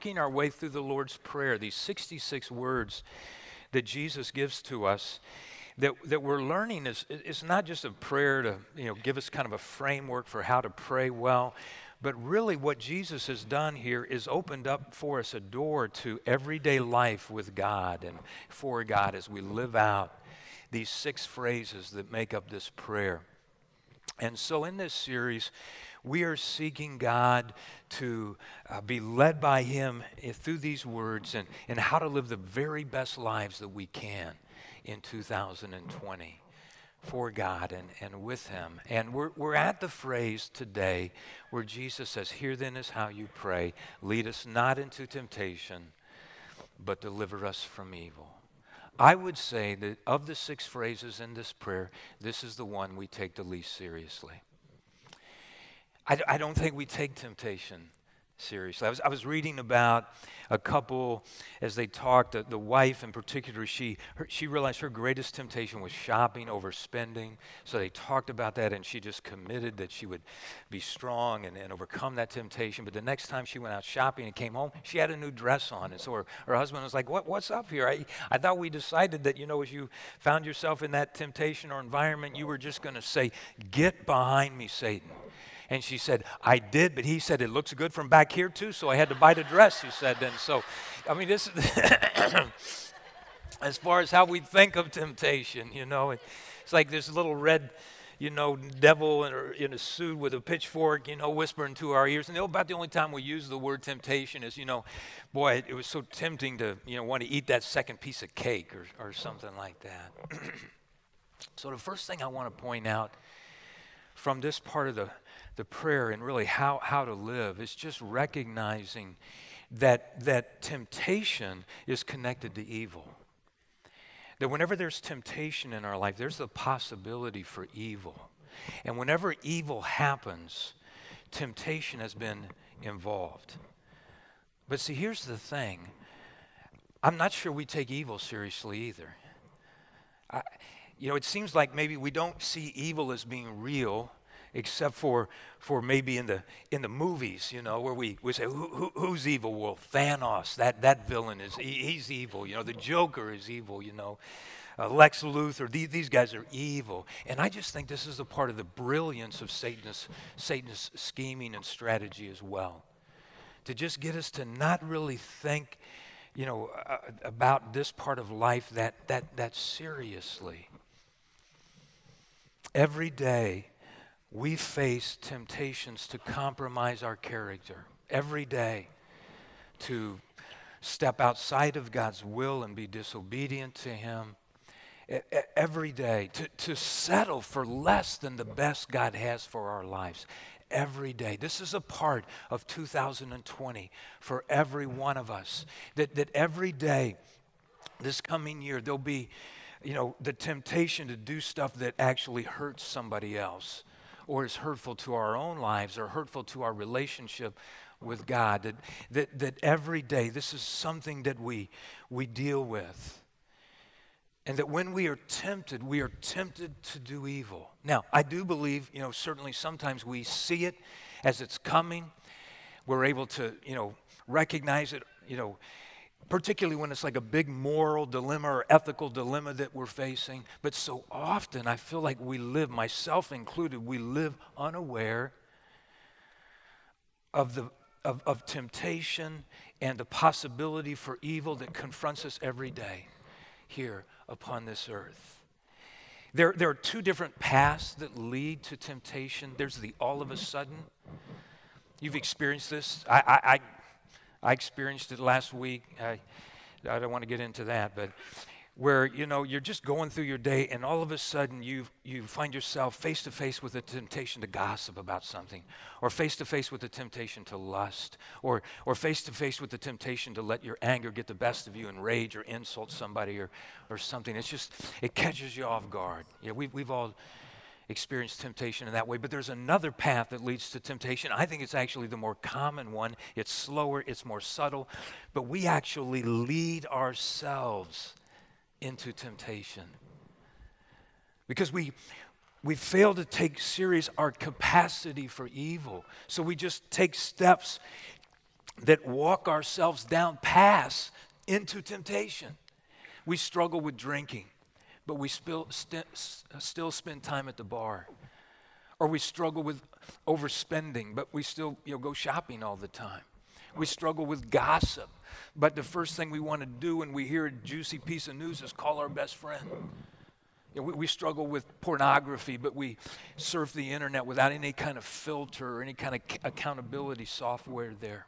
working our way through the Lord's Prayer, these 66 words that Jesus gives to us that, that we're learning is it's not just a prayer to you know give us kind of a framework for how to pray well but really what jesus has done here is opened up for us a door to everyday life with god and for god as we live out these six phrases that make up this prayer. And so in this series we are seeking God to uh, be led by Him through these words and, and how to live the very best lives that we can in 2020 for God and, and with Him. And we're, we're at the phrase today where Jesus says, Here then is how you pray lead us not into temptation, but deliver us from evil. I would say that of the six phrases in this prayer, this is the one we take the least seriously. I, I don't think we take temptation seriously. I was, I was reading about a couple as they talked. The, the wife, in particular, she, her, she realized her greatest temptation was shopping, overspending. So they talked about that, and she just committed that she would be strong and, and overcome that temptation. But the next time she went out shopping and came home, she had a new dress on. And so her, her husband was like, what, What's up here? I, I thought we decided that, you know, as you found yourself in that temptation or environment, you were just going to say, Get behind me, Satan. And she said, I did, but he said, it looks good from back here too, so I had to buy the dress, she said. And so, I mean, this is as far as how we think of temptation, you know, it's like this little red, you know, devil in a, in a suit with a pitchfork, you know, whispering to our ears. And about the only time we use the word temptation is, you know, boy, it was so tempting to, you know, want to eat that second piece of cake or, or something like that. so the first thing I want to point out from this part of the the prayer and really how, how to live is just recognizing that, that temptation is connected to evil. That whenever there's temptation in our life, there's the possibility for evil. And whenever evil happens, temptation has been involved. But see, here's the thing I'm not sure we take evil seriously either. I, you know, it seems like maybe we don't see evil as being real except for, for maybe in the, in the movies, you know, where we, we say, who, who, who's evil? Well, Thanos, that, that villain is, he, he's evil. You know, the Joker is evil, you know. Uh, Lex Luthor, these, these guys are evil. And I just think this is a part of the brilliance of Satan's, Satan's scheming and strategy as well. To just get us to not really think, you know, uh, about this part of life that, that, that seriously. Every day, we face temptations to compromise our character every day, to step outside of God's will and be disobedient to Him every day, to, to settle for less than the best God has for our lives every day. This is a part of 2020 for every one of us. That, that every day, this coming year, there'll be, you know, the temptation to do stuff that actually hurts somebody else or is hurtful to our own lives or hurtful to our relationship with God. That, that, that every day, this is something that we, we deal with. And that when we are tempted, we are tempted to do evil. Now, I do believe, you know, certainly sometimes we see it as it's coming. We're able to, you know, recognize it, you know, particularly when it's like a big moral dilemma or ethical dilemma that we're facing. But so often, I feel like we live, myself included, we live unaware of the of, of temptation and the possibility for evil that confronts us every day here upon this earth. There, there are two different paths that lead to temptation. There's the all of a sudden. You've experienced this. I, I, I experienced it last week. I, I don't want to get into that, but where you know you're just going through your day and all of a sudden you you find yourself face to face with the temptation to gossip about something or face to face with the temptation to lust or or face to face with the temptation to let your anger get the best of you and rage or insult somebody or or something it's just it catches you off guard yeah we, we've all experience temptation in that way. But there's another path that leads to temptation. I think it's actually the more common one. It's slower, it's more subtle, but we actually lead ourselves into temptation. Because we we fail to take serious our capacity for evil. So we just take steps that walk ourselves down paths into temptation. We struggle with drinking, but we still, st- still spend time at the bar. Or we struggle with overspending, but we still you know, go shopping all the time. We struggle with gossip, but the first thing we want to do when we hear a juicy piece of news is call our best friend. You know, we, we, struggle with pornography, but we surf the internet without any kind of filter or any kind of accountability software there.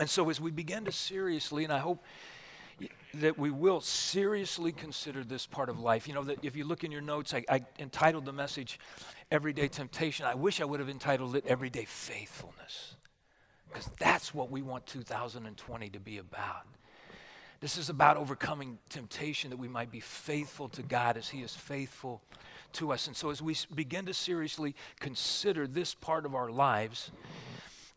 And so, as we begin to seriously, and I hope that we will seriously consider this part of life. You know, that if you look in your notes, I, I entitled the message Everyday Temptation. I wish I would have entitled it Everyday Faithfulness, because that's what we want 2020 to be about. This is about overcoming temptation that we might be faithful to God as He is faithful to us. And so, as we begin to seriously consider this part of our lives,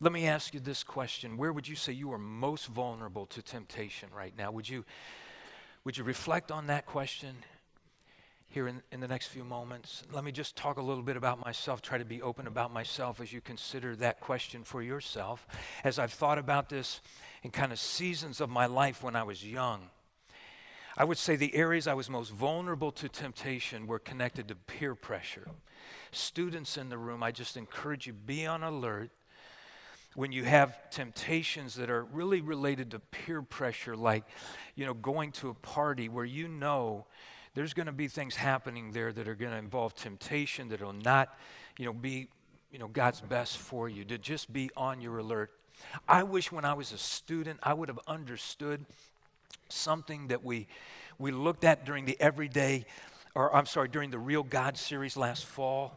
let me ask you this question. Where would you say you are most vulnerable to temptation right now? Would you, would you reflect on that question here in, in the next few moments? Let me just talk a little bit about myself, try to be open about myself as you consider that question for yourself. As I've thought about this in kind of seasons of my life when I was young, I would say the areas I was most vulnerable to temptation were connected to peer pressure. Students in the room, I just encourage you be on alert when you have temptations that are really related to peer pressure, like, you know, going to a party where you know there's going to be things happening there that are going to involve temptation, that will not, you know, be, you know, God's best for you, to just be on your alert. I wish when I was a student, I would have understood something that we, we looked at during the everyday, or I'm sorry, during the Real God series last fall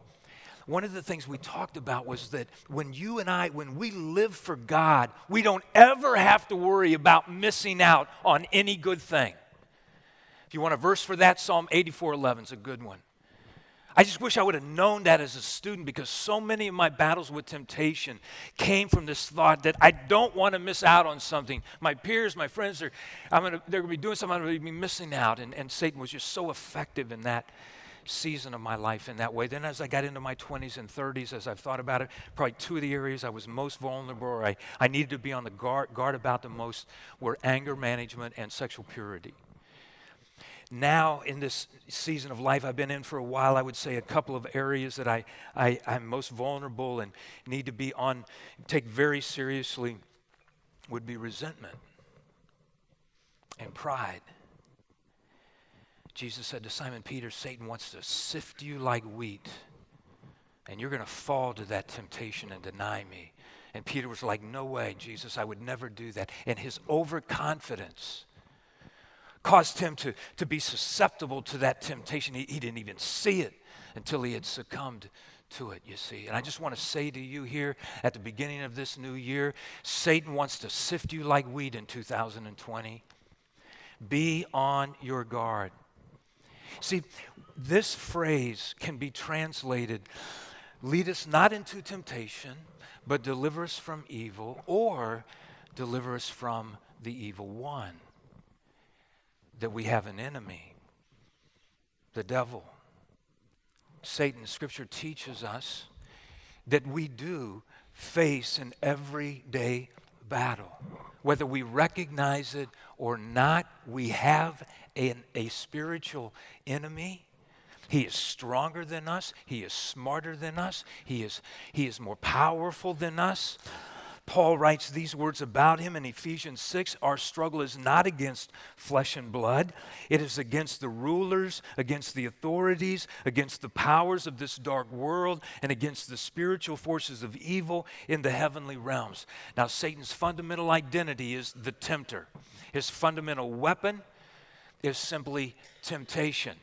one of the things we talked about was that when you and I, when we live for God, we don't ever have to worry about missing out on any good thing. If you want a verse for that, Psalm 84 11 is a good one. I just wish I would have known that as a student because so many of my battles with temptation came from this thought that I don't want to miss out on something. My peers, my friends, are, I'm gonna, they're going to be doing something, I'm going to be missing out. And, and Satan was just so effective in that season of my life in that way. Then, as I got into my 20s and 30s, as I've thought about it, probably two of the areas I was most vulnerable or I, I needed to be on the guard, guard about the most were anger management and sexual purity. Now, in this season of life I've been in for a while, I would say a couple of areas that I, I, I'm most vulnerable and need to be on, take very seriously would be resentment and pride. Jesus said to Simon Peter, Satan wants to sift you like wheat, and you're going to fall to that temptation and deny me. And Peter was like, No way, Jesus, I would never do that. And his overconfidence caused him to, to be susceptible to that temptation. He, he didn't even see it until he had succumbed to it, you see. And I just want to say to you here at the beginning of this new year Satan wants to sift you like wheat in 2020. Be on your guard. See, this phrase can be translated lead us not into temptation, but deliver us from evil, or deliver us from the evil one. That we have an enemy, the devil. Satan, Scripture teaches us that we do face an everyday battle. Whether we recognize it or not, we have an, a spiritual enemy. He is stronger than us. He is smarter than us. He is, he is more powerful than us. Paul writes these words about him in Ephesians 6 Our struggle is not against flesh and blood, it is against the rulers, against the authorities, against the powers of this dark world, and against the spiritual forces of evil in the heavenly realms. Now, Satan's fundamental identity is the tempter, his fundamental weapon is simply temptation.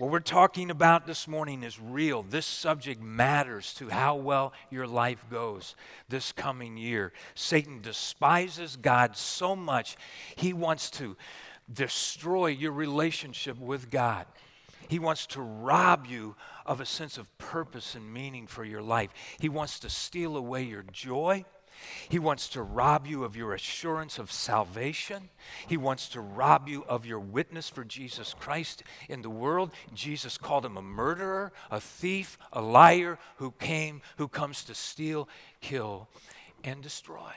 What we're talking about this morning is real. This subject matters to how well your life goes this coming year. Satan despises God so much, he wants to destroy your relationship with God. He wants to rob you of a sense of purpose and meaning for your life. He wants to steal away your joy. He wants to rob you of your assurance of salvation. He wants to rob you of your witness for Jesus Christ in the world. Jesus called him a murderer, a thief, a liar who came who comes to steal, kill and destroy.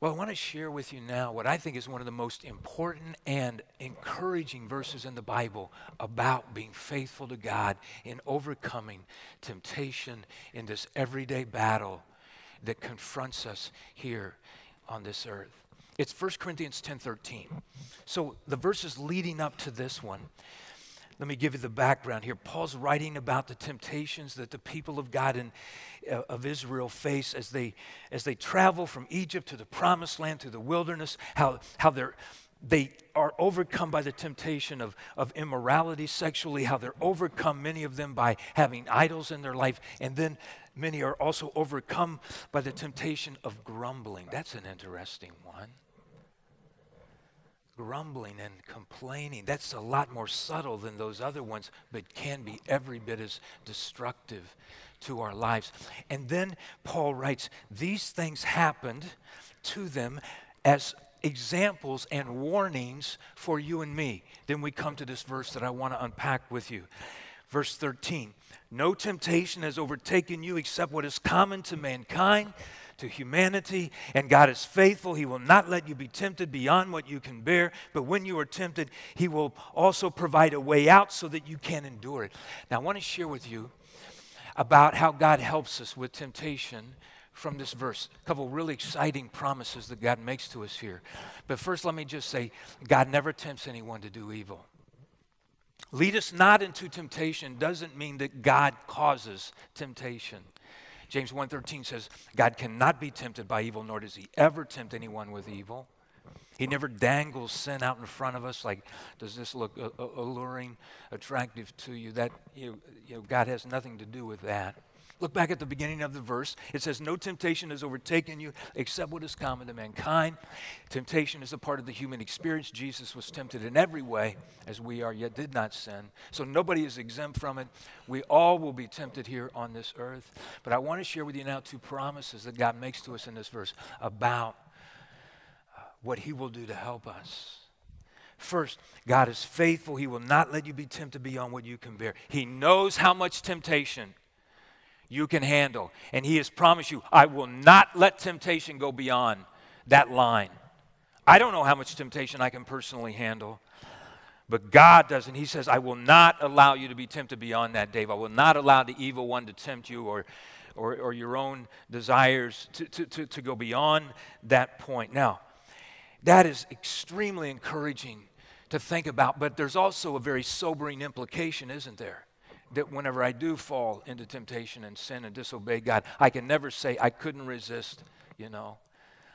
Well, I want to share with you now what I think is one of the most important and encouraging verses in the Bible about being faithful to God in overcoming temptation in this everyday battle that confronts us here on this earth. It's 1 Corinthians 10:13. So the verses leading up to this one let me give you the background here. Paul's writing about the temptations that the people of God and uh, of Israel face as they as they travel from Egypt to the promised land to the wilderness, how how they're they are overcome by the temptation of, of immorality sexually, how they're overcome, many of them, by having idols in their life, and then many are also overcome by the temptation of grumbling. That's an interesting one grumbling and complaining. That's a lot more subtle than those other ones, but can be every bit as destructive to our lives. And then Paul writes, These things happened to them as examples and warnings for you and me. Then we come to this verse that I want to unpack with you. Verse 13 No temptation has overtaken you except what is common to mankind to humanity, and God is faithful. He will not let you be tempted beyond what you can bear, but when you are tempted, He will also provide a way out so that you can endure it. Now, I want to share with you about how God helps us with temptation from this verse. A couple really exciting promises that God makes to us here. But first, let me just say God never tempts anyone to do evil. Lead us not into temptation doesn't mean that God causes temptation. James 1:13 says, God cannot be tempted by evil, nor does he ever tempt anyone with evil. He never dangles sin out in front of us like, does this look uh, uh, alluring, attractive to you? That you know, you know, God has nothing to do with that. Look back at the beginning of the verse. It says, No temptation has overtaken you except what is common to mankind. Temptation is a part of the human experience. Jesus was tempted in every way as we are, yet did not sin. So nobody is exempt from it. We all will be tempted here on this earth. But I want to share with you now two promises that God makes to us in this verse about uh, what He will do to help us. First, God is faithful. He will not let you be tempted beyond what you can bear. He knows how much temptation you can handle. And He has promised you, I will not let temptation go beyond that line. I don't know how much temptation I can personally handle, but God doesn't. He says, I will not allow you to be tempted beyond that, Dave. I will not allow the evil one to tempt you or, or, or your own desires to, to, to, to go beyond that point. Now, that is extremely encouraging to think about, but there's also a very sobering implication, isn't there? That whenever I do fall into temptation and sin and disobey God, I can never say I couldn't resist, you know.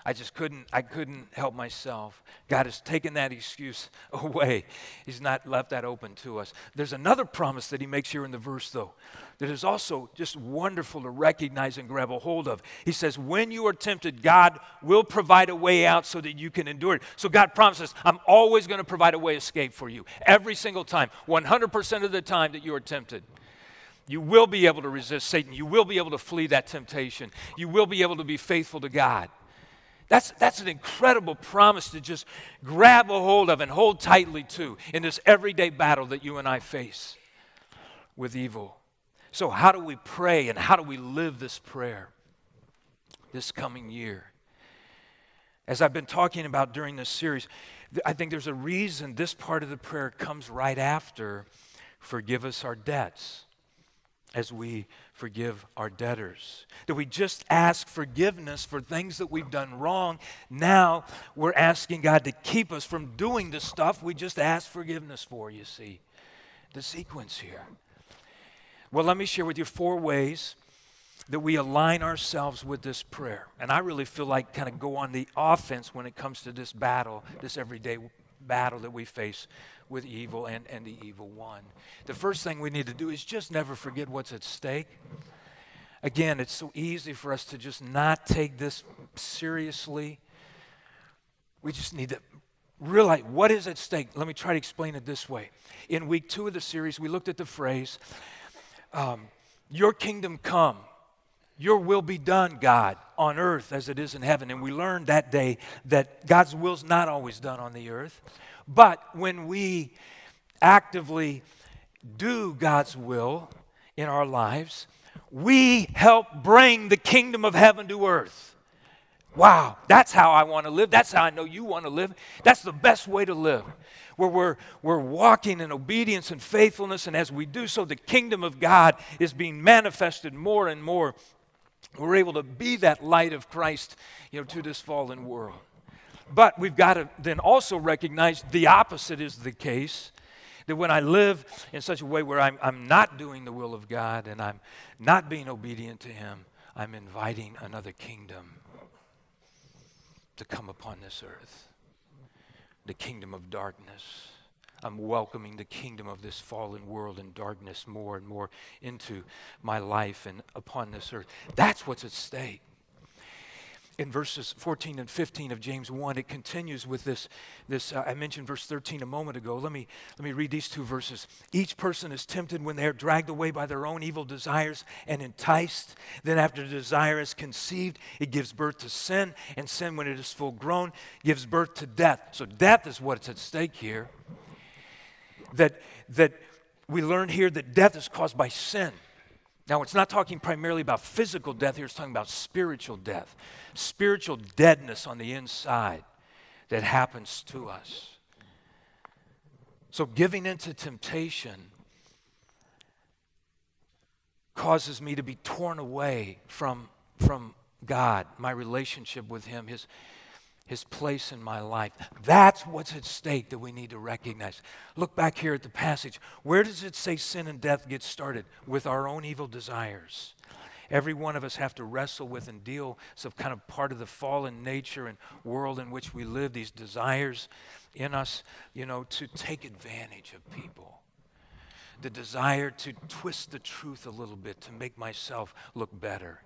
I just couldn't I couldn't help myself. God has taken that excuse away. He's not left that open to us. There's another promise that he makes here in the verse though that is also just wonderful to recognize and grab a hold of. He says, When you are tempted, God will provide a way out so that you can endure it. So God promises, I'm always going to provide a way escape for you. Every single time, 100% of the time that you are tempted. You will be able to resist Satan. You will be able to flee that temptation. You will be able to be faithful to God. That's, that's an incredible promise to just grab a hold of and hold tightly to in this everyday battle that you and I face with evil. So, how do we pray and how do we live this prayer this coming year? As I've been talking about during this series, I think there's a reason this part of the prayer comes right after forgive us our debts as we forgive our debtors. That we just ask forgiveness for things that we've done wrong. Now we're asking God to keep us from doing the stuff we just asked forgiveness for, you see. The sequence here. Well, let me share with you four ways that we align ourselves with this prayer. And I really feel like kind of go on the offense when it comes to this battle, this everyday battle that we face with evil and, and the evil one. The first thing we need to do is just never forget what's at stake. Again, it's so easy for us to just not take this seriously. We just need to realize what is at stake. Let me try to explain it this way. In week two of the series, we looked at the phrase, um, Your kingdom come, your will be done, God, on earth as it is in heaven. And we learned that day that God's will is not always done on the earth. But when we actively do God's will in our lives, we help bring the kingdom of heaven to earth. Wow, that's how I want to live. That's how I know you want to live. That's the best way to live. Where we're, we're walking in obedience and faithfulness, and as we do so, the kingdom of God is being manifested more and more. We're able to be that light of Christ you know, to this fallen world. But we've got to then also recognize the opposite is the case. That when I live in such a way where I'm, I'm not doing the will of God and I'm not being obedient to Him, I'm inviting another kingdom to come upon this earth the kingdom of darkness. I'm welcoming the kingdom of this fallen world and darkness more and more into my life and upon this earth. That's what's at stake in verses 14 and 15 of James 1, it continues with this. this uh, I mentioned verse 13 a moment ago. Let me, let me read these two verses. Each person is tempted when they are dragged away by their own evil desires and enticed. Then, after desire is conceived, it gives birth to sin, and sin, when it is full grown, gives birth to death. So, death is what's at stake here. That, that we learn here that death is caused by sin. Now, it's not talking primarily about physical death here, it's talking about spiritual death, spiritual deadness on the inside that happens to us. So, giving into temptation causes me to be torn away from, from God, my relationship with Him, His, his place in my life. That's what's at stake that we need to recognize. Look back here at the passage. Where does it say sin and death get started? With our own evil desires. Every one of us have to wrestle with and deal. So kind of part of the fallen nature and world in which we live, these desires in us, you know, to take advantage of people. The desire to twist the truth a little bit to make myself look better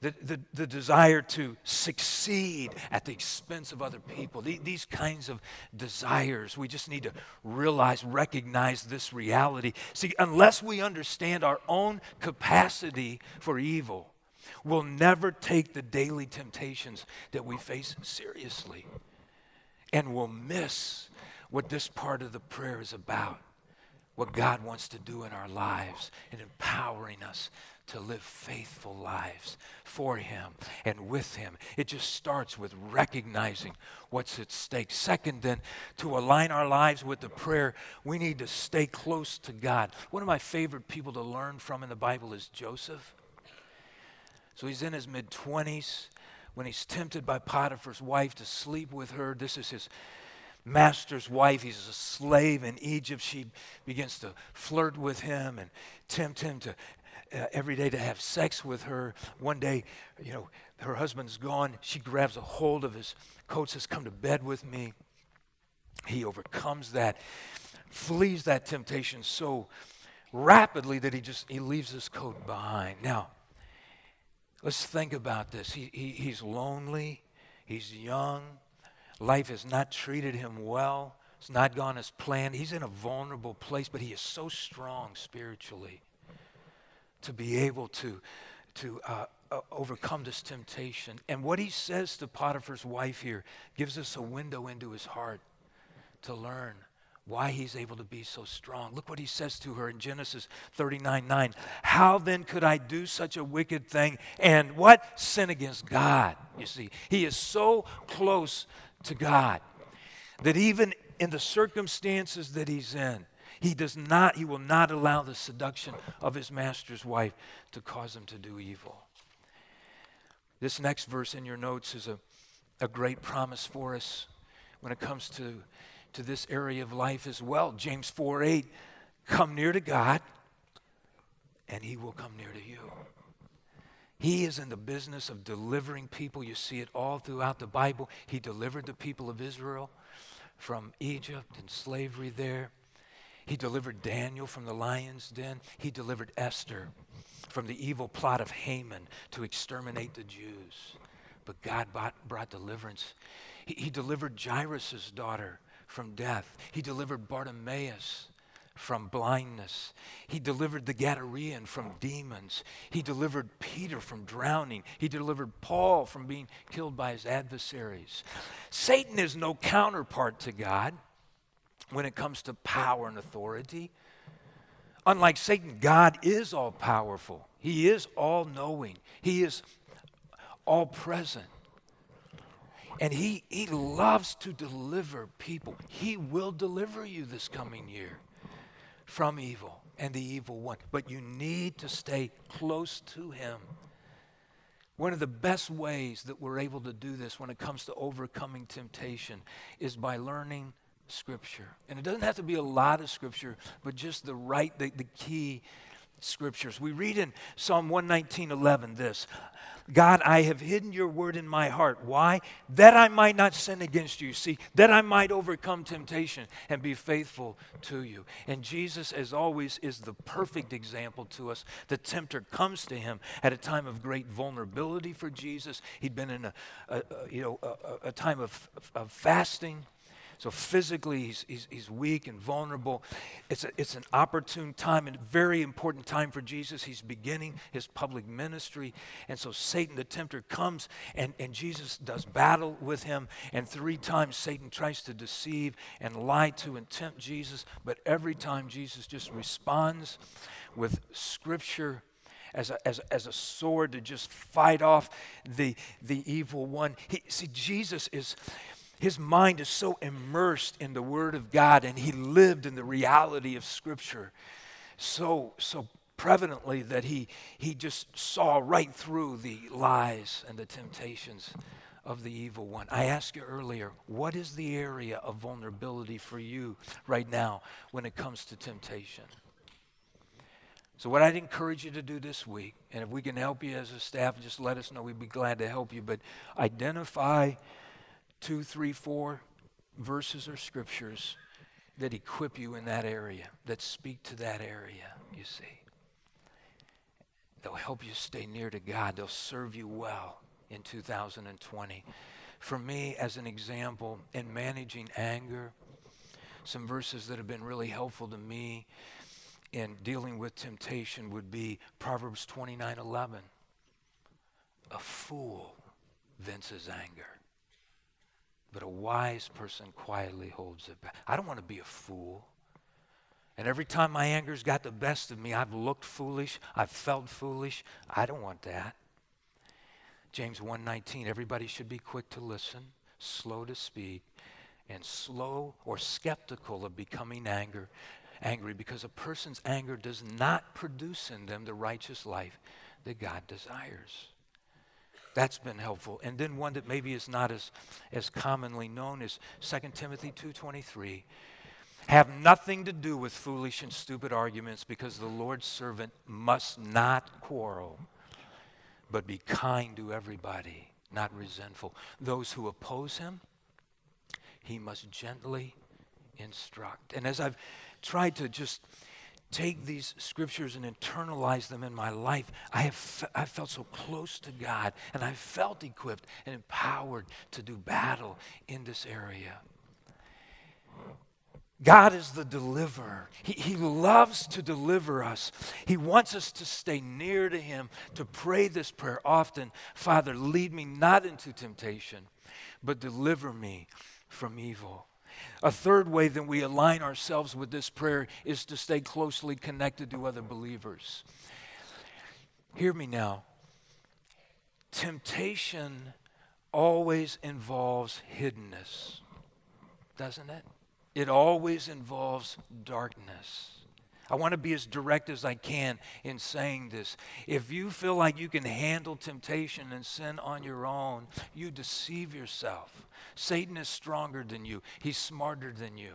the, the, the desire to succeed at the expense of other people. The, these kinds of desires, we just need to realize, recognize this reality. See, unless we understand our own capacity for evil, we'll never take the daily temptations that we face seriously. And we'll miss what this part of the prayer is about what God wants to do in our lives and empowering us to live faithful lives for Him and with Him. It just starts with recognizing what's at stake. Second, then, to align our lives with the prayer, we need to stay close to God. One of my favorite people to learn from in the Bible is Joseph. So he's in his mid 20s when he's tempted by Potiphar's wife to sleep with her. This is his master's wife. He's a slave in Egypt. She begins to flirt with him and tempt him to uh, every day to have sex with her. One day, you know, her husband's gone. She grabs a hold of his coat, says, Come to bed with me. He overcomes that, flees that temptation so rapidly that he just he leaves his coat behind. Now, let's think about this. He, he, he's lonely, he's young, life has not treated him well. It's not gone as planned. He's in a vulnerable place, but he is so strong spiritually to be able to, to uh, uh, overcome this temptation. And what he says to Potiphar's wife here gives us a window into his heart to learn why he's able to be so strong. Look what he says to her in Genesis 39 9. How then could I do such a wicked thing and what? Sin against God. You see, he is so close to God that even in the circumstances that he's in, he does not, he will not allow the seduction of his master's wife to cause him to do evil. This next verse in your notes is a, a great promise for us when it comes to, to this area of life as well. James 4 8, come near to God, and he will come near to you. He is in the business of delivering people. You see it all throughout the Bible. He delivered the people of Israel from Egypt and slavery there. He delivered Daniel from the lion's den. He delivered Esther from the evil plot of Haman to exterminate the Jews. But God brought, deliverance. He, he delivered Jairus' daughter from death. He delivered Bartimaeus from blindness. He delivered the Gadarean from demons. He delivered Peter from drowning. He delivered Paul from being killed by his adversaries. Satan is no counterpart to God when it comes to power and authority. Unlike Satan, God is all powerful. He is all knowing, He is all present. And he, he loves to deliver people. He will deliver you this coming year from evil and the evil one. But you need to stay close to him. One of the best ways that we're able to do this when it comes to overcoming temptation is by learning Scripture. And it doesn't have to be a lot of Scripture, but just the right, the, the key Scriptures. We read in Psalm 119 11 this God, I have hidden your word in my heart. Why? That I might not sin against you. See, that I might overcome temptation and be faithful to you. And Jesus, as always, is the perfect example to us. The tempter comes to him at a time of great vulnerability for Jesus. He'd been in a, a, a you know, a, a time of, of fasting so physically, he's, he's, he's weak and vulnerable. It's, a, it's an opportune time and very important time for Jesus. He's beginning his public ministry. And so Satan, the tempter, comes and, and Jesus does battle with him. And three times Satan tries to deceive and lie to and tempt Jesus. But every time Jesus just responds with scripture as a, as, as a sword to just fight off the, the evil one. He, see, Jesus is, his mind is so immersed in the Word of God and he lived in the reality of Scripture so, so prevalently that he, he just saw right through the lies and the temptations of the evil one. I asked you earlier, what is the area of vulnerability for you right now when it comes to temptation? So, what I'd encourage you to do this week, and if we can help you as a staff, just let us know. We'd be glad to help you. But identify two, three, four verses or scriptures that equip you in that area, that speak to that area, you see. They'll help you stay near to God. They'll serve you well in 2020. For me, as an example, in managing anger, some verses that have been really helpful to me in dealing with temptation would be Proverbs 29 11. A fool vents his anger but a wise person quietly holds it back. I don't want to be a fool. And every time my anger's got the best of me, I've looked foolish, I've felt foolish. I don't want that. James 1:19 everybody should be quick to listen, slow to speak, and slow or skeptical of becoming anger, angry because a person's anger does not produce in them the righteous life that God desires. That's been helpful. And then one that maybe is not as, as commonly known is 2 Timothy 2.23. Have nothing to do with foolish and stupid arguments because the Lord's servant must not quarrel, but be kind to everybody, not resentful. Those who oppose him, he must gently instruct. And as I've tried to just take these scriptures and internalize them in my life, I have I felt so close to God and I felt equipped and empowered to do battle in this area. God is the deliverer. He, he loves to deliver us. He wants us to stay near to Him, to pray this prayer often Father, lead me not into temptation, but deliver me from evil. A third way that we align ourselves with this prayer is to stay closely connected to other believers. Hear me now. Temptation always involves hiddenness, doesn't it? It always involves darkness. I want to be as direct as I can in saying this. If you feel like you can handle temptation and sin on your own, you deceive yourself. Satan is stronger than you, he's smarter than you.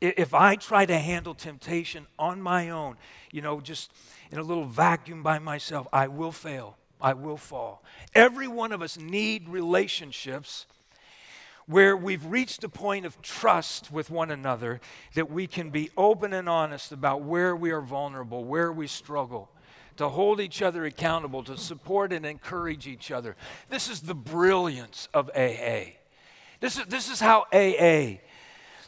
If I try to handle temptation on my own, you know, just in a little vacuum by myself, I will fail. I will fall. Every one of us need relationships where we've reached a point of trust with one another that we can be open and honest about where we are vulnerable, where we struggle, to hold each other accountable, to support and encourage each other. This is the brilliance of AA. This is, this is how AA,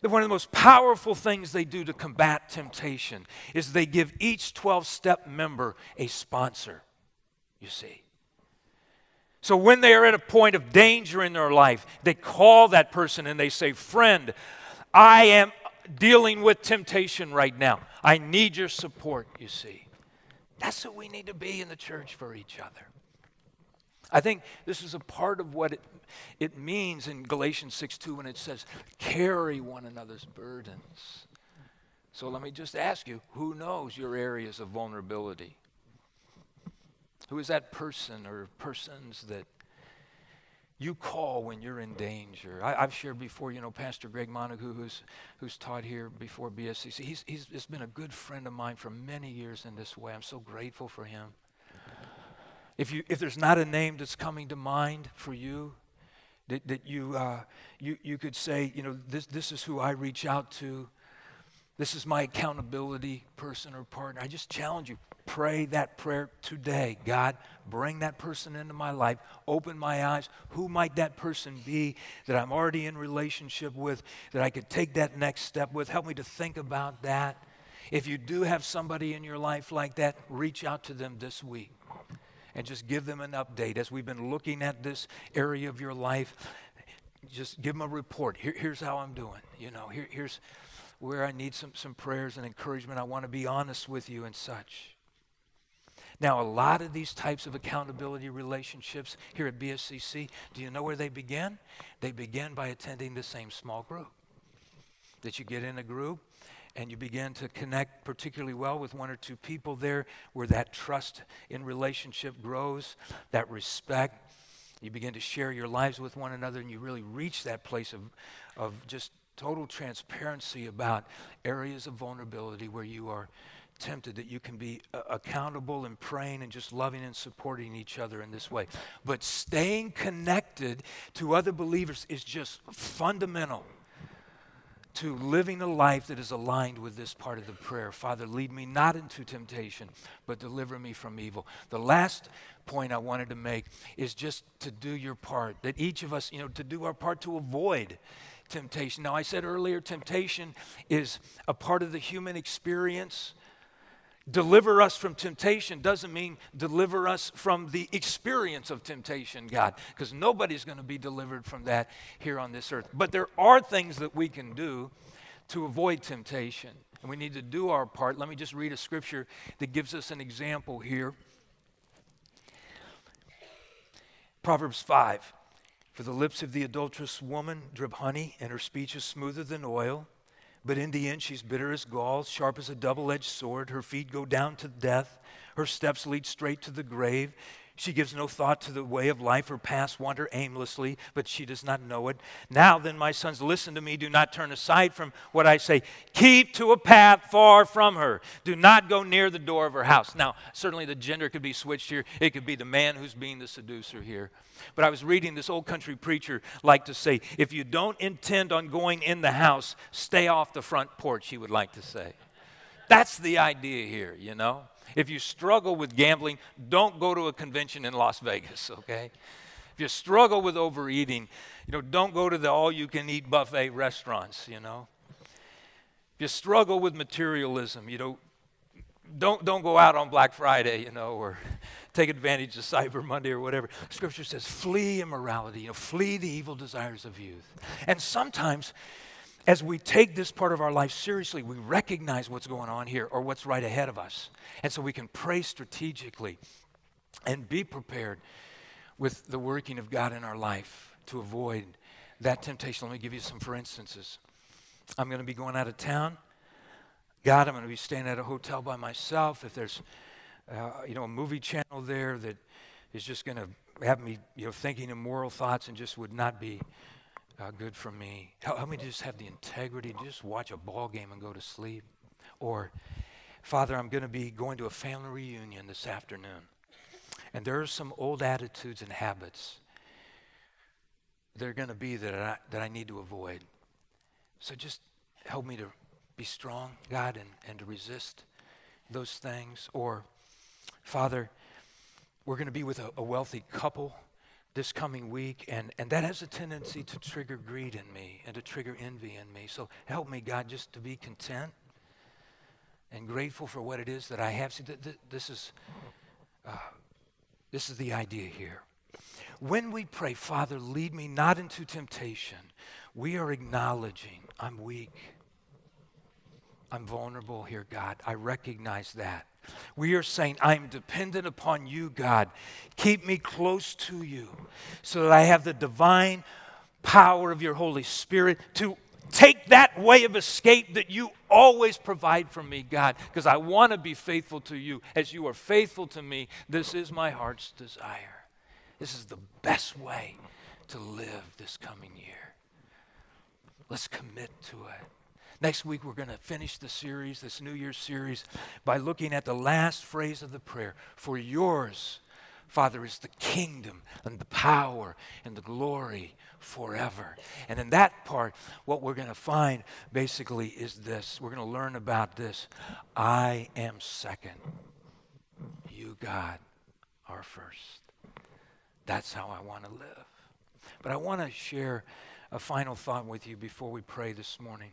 one of the most powerful things they do to combat temptation is they give each 12 step member a sponsor, you see. So when they are at a point of danger in their life, they call that person and they say, Friend, I am dealing with temptation right now. I need your support, you see. That's what we need to be in the church for each other. I think this is a part of what it, it means in Galatians 6 2 when it says, carry one another's burdens. So let me just ask you who knows your areas of vulnerability? Who is that person or persons that you call when you're in danger. I, have shared before, you know, Pastor Greg Montague, who's, who's taught here before BSCC. He's, he's, he's been a good friend of mine for many years in this way. I'm so grateful for him. If, you, if there's not a name that's coming to mind for you, that, that you, uh, you, you could say, you know, this, this is who I reach out to. This is my accountability person or partner. I just challenge you pray that prayer today. God, bring that person into my life. Open my eyes. Who might that person be that I'm already in relationship with that I could take that next step with? Help me to think about that. If you do have somebody in your life like that, reach out to them this week and just give them an update. As we've been looking at this area of your life, just give them a report. Here, here's how I'm doing. You know, here, here's where I need some, some prayers and encouragement. I want to be honest with you and such. Now, a lot of these types of accountability relationships here at BSCC, do you know where they begin? They begin by attending the same small group. That you get in a group and you begin to connect particularly well with one or two people there where that trust in relationship grows, that respect. You begin to share your lives with one another and you really reach that place of, of just total transparency about areas of vulnerability where you are tempted that you can be uh, accountable and praying and just loving and supporting each other in this way. But staying connected to other believers is just fundamental to living a life that is aligned with this part of the prayer. Father, lead me not into temptation, but deliver me from evil. The last point I wanted to make is just to do your part, that each of us, you know, to do our part to avoid temptation. Now, I said earlier, temptation is a part of the human experience. Deliver us from temptation doesn't mean deliver us from the experience of temptation, God, because nobody's going to be delivered from that here on this earth. But there are things that we can do to avoid temptation, and we need to do our part. Let me just read a scripture that gives us an example here Proverbs 5. For the lips of the adulterous woman drip honey, and her speech is smoother than oil. But in the end, she's bitter as gall, sharp as a double edged sword. Her feet go down to death, her steps lead straight to the grave. She gives no thought to the way of life. Her paths wander aimlessly, but she does not know it. Now then, my sons, listen to me. Do not turn aside from what I say. Keep to a path far from her. Do not go near the door of her house. Now, certainly the gender could be switched here. It could be the man who's being the seducer here. But I was reading this old country preacher like to say, if you don't intend on going in the house, stay off the front porch, he would like to say. That's the idea here, you know? If you struggle with gambling, don't go to a convention in Las Vegas, okay? If you struggle with overeating, you know, don't go to the all you can eat buffet restaurants, you know? If you struggle with materialism, you know, don't, don't go out on Black Friday, you know, or take advantage of Cyber Monday or whatever. Scripture says, flee immorality, you know, flee the evil desires of youth. And sometimes, as we take this part of our life seriously, we recognize what's going on here or what's right ahead of us. And so we can pray strategically and be prepared with the working of God in our life to avoid that temptation. Let me give you some for instances. I'm going to be going out of town. God, I'm going to be staying at a hotel by myself. If there's, uh, you know, a movie channel there that is just going to have me, you know, thinking immoral thoughts and just would not be uh, good for me. Help, me to just have the integrity to just watch a ball game and go to sleep. Or, Father, I'm going to be going to a family reunion this afternoon. And there are some old attitudes and habits that are going to be that I, that I need to avoid. So just help me to be strong, God, and, and to resist those things. Or, Father, we're going to be with a, a wealthy couple this coming week, and, and that has a tendency to trigger greed in me and to trigger envy in me. So help me, God, just to be content and grateful for what it is that I have. See, th- th- this is uh, this is the idea here. When we pray, Father, lead me not into temptation, we are acknowledging I'm weak. I'm vulnerable here, God. I recognize that. We are saying, I'm dependent upon you, God. Keep me close to you so that I have the divine power of your Holy Spirit to take that way of escape that you always provide for me, God, because I want to be faithful to you as you are faithful to me. This is my heart's desire. This is the best way to live this coming year. Let's commit to it. Next week, we're going to finish the series, this New Year's series, by looking at the last phrase of the prayer For yours, Father, is the kingdom and the power and the glory forever. And in that part, what we're going to find basically is this we're going to learn about this I am second, you, God, are first. That's how I want to live. But I want to share a final thought with you before we pray this morning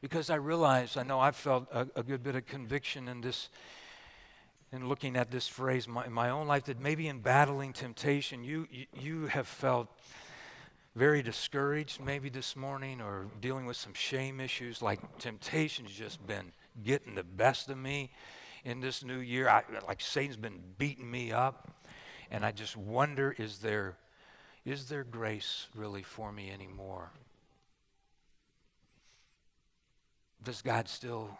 because I realize, I know I've felt a, a good bit of conviction in this, in looking at this phrase my, in my own life, that maybe in battling temptation, you, you, you have felt very discouraged maybe this morning or dealing with some shame issues like temptation's just been getting the best of me in this new year. I, like satan's been beating me up and i just wonder is there is there grace really for me anymore does God still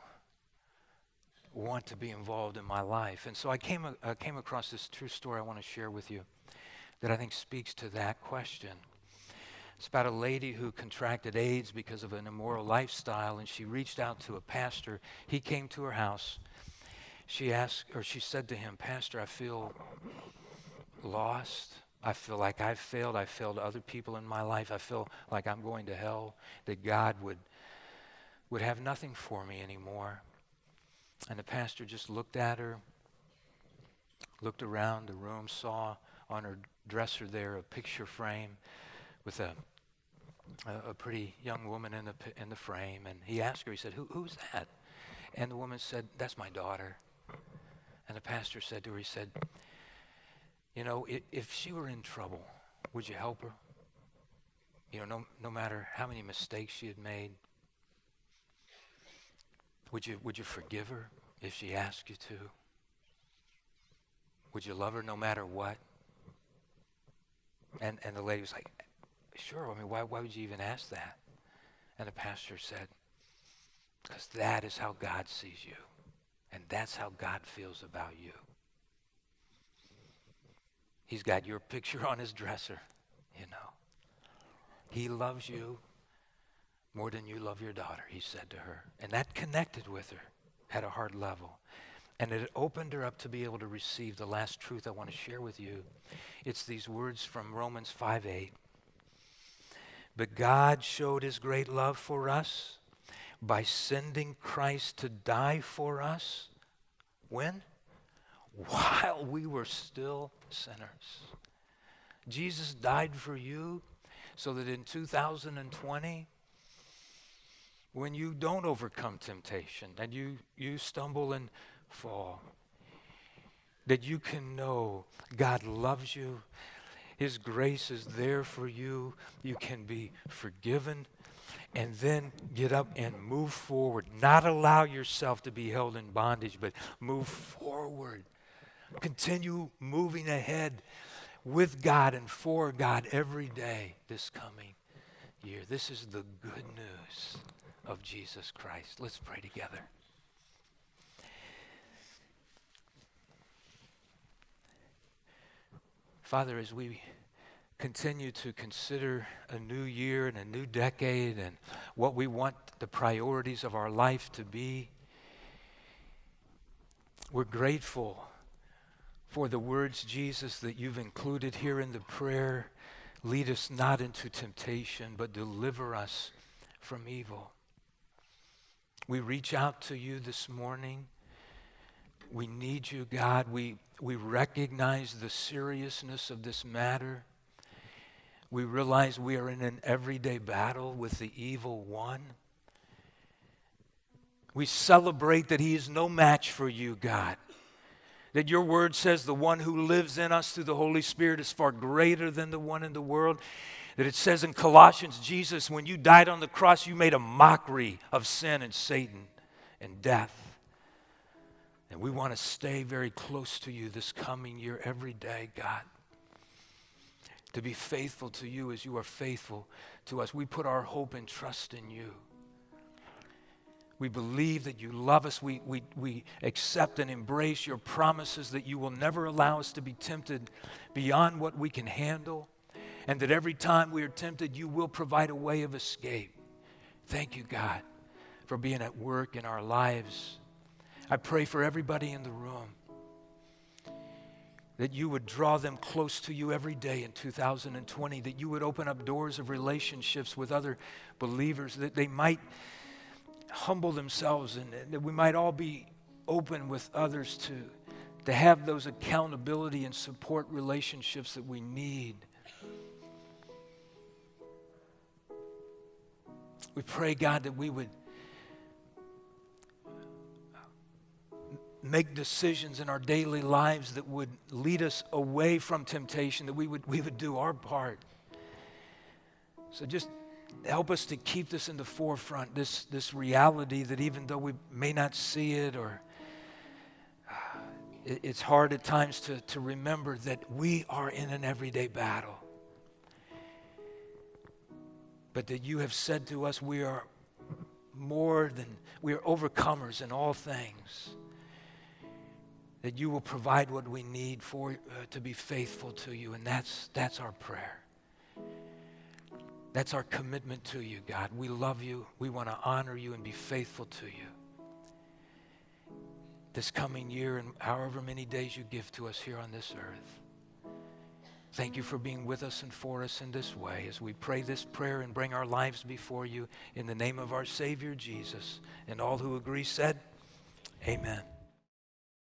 want to be involved in my life? And so I came, uh, came across this true story I want to share with you that I think speaks to that question. It's about a lady who contracted AIDS because of an immoral lifestyle, and she reached out to a pastor. He came to her house. She asked, or she said to him, Pastor, I feel lost. I feel like I've failed. I've failed other people in my life. I feel like I'm going to hell. That God would would have nothing for me anymore. And the pastor just looked at her, looked around the room, saw on her dresser there a picture frame with a, a, a pretty young woman in the, in the frame. And he asked her, he said, Who, Who's that? And the woman said, That's my daughter. And the pastor said to her, He said, You know, if, if she were in trouble, would you help her? You know, no, no matter how many mistakes she had made, would you, would you forgive her if she asked you to? Would you love her no matter what? And, and the lady was like, Sure. I mean, why, why would you even ask that? And the pastor said, Because that is how God sees you. And that's how God feels about you. He's got your picture on his dresser, you know. He loves you more than you love your daughter, he said to her. And that connected with her at a heart level. And it opened her up to be able to receive the last truth I want to share with you. It's these words from Romans 5 8. But God showed his great love for us by sending Christ to die for us. When? While we were still sinners. Jesus died for you so that in 2020, when you don't overcome temptation and you, you stumble and fall. That you can know God loves you, His grace is there for you, you can be forgiven, and then get up and move forward. Not allow yourself to be held in bondage, but move forward. Continue moving ahead with God and for God every day this coming year. This is the good news of Jesus Christ. Let's pray together. Father, as we continue to consider a new year and a new decade and what we want the priorities of our life to be, we're grateful for the words, Jesus, that you've included here in the prayer. Lead us not into temptation, but deliver us from evil. We reach out to you this morning. We need you, God. We, we recognize the seriousness of this matter. We realize we are in an everyday battle with the evil one. We celebrate that he is no match for you, God. That your word says the one who lives in us through the Holy Spirit is far greater than the one in the world That it says in Colossians, Jesus, when you died on the cross, you made a mockery of sin and Satan and death. And we want to stay very close to you this coming year, every day, God. To be faithful to you as you are faithful to us. We put our hope and trust in you. We believe that you love us. We, we, we accept and embrace your promises that you will never allow us to be tempted beyond what we can handle, and that every time we are tempted, you will provide a way of escape. Thank you, God, for being at work in our lives. I pray for everybody in the room that you would draw them close to you every day in 2020, that you would open up doors of relationships with other believers, that they might humble themselves and that we might all be open with others to, to have those accountability and support relationships that we need. We pray, God, that we would make decisions in our daily lives that would lead us away from temptation, that we would, we would do our part. So just help us to keep this in the forefront, this, this reality that even though we may not see it or uh, it, it's hard at times to, to remember that we are in an everyday battle. But that you have said to us, we are more than, we are overcomers in all things that you will provide what we need for uh, to be faithful to you and that's that's our prayer. That's our commitment to you god. We love you. We want to honor you and be faithful to you. This coming year and however many days you give to us here on this earth thank you for being with us and for us in this way as we pray this prayer and bring our lives before you in the name of our savior jesus. And all who agree said amen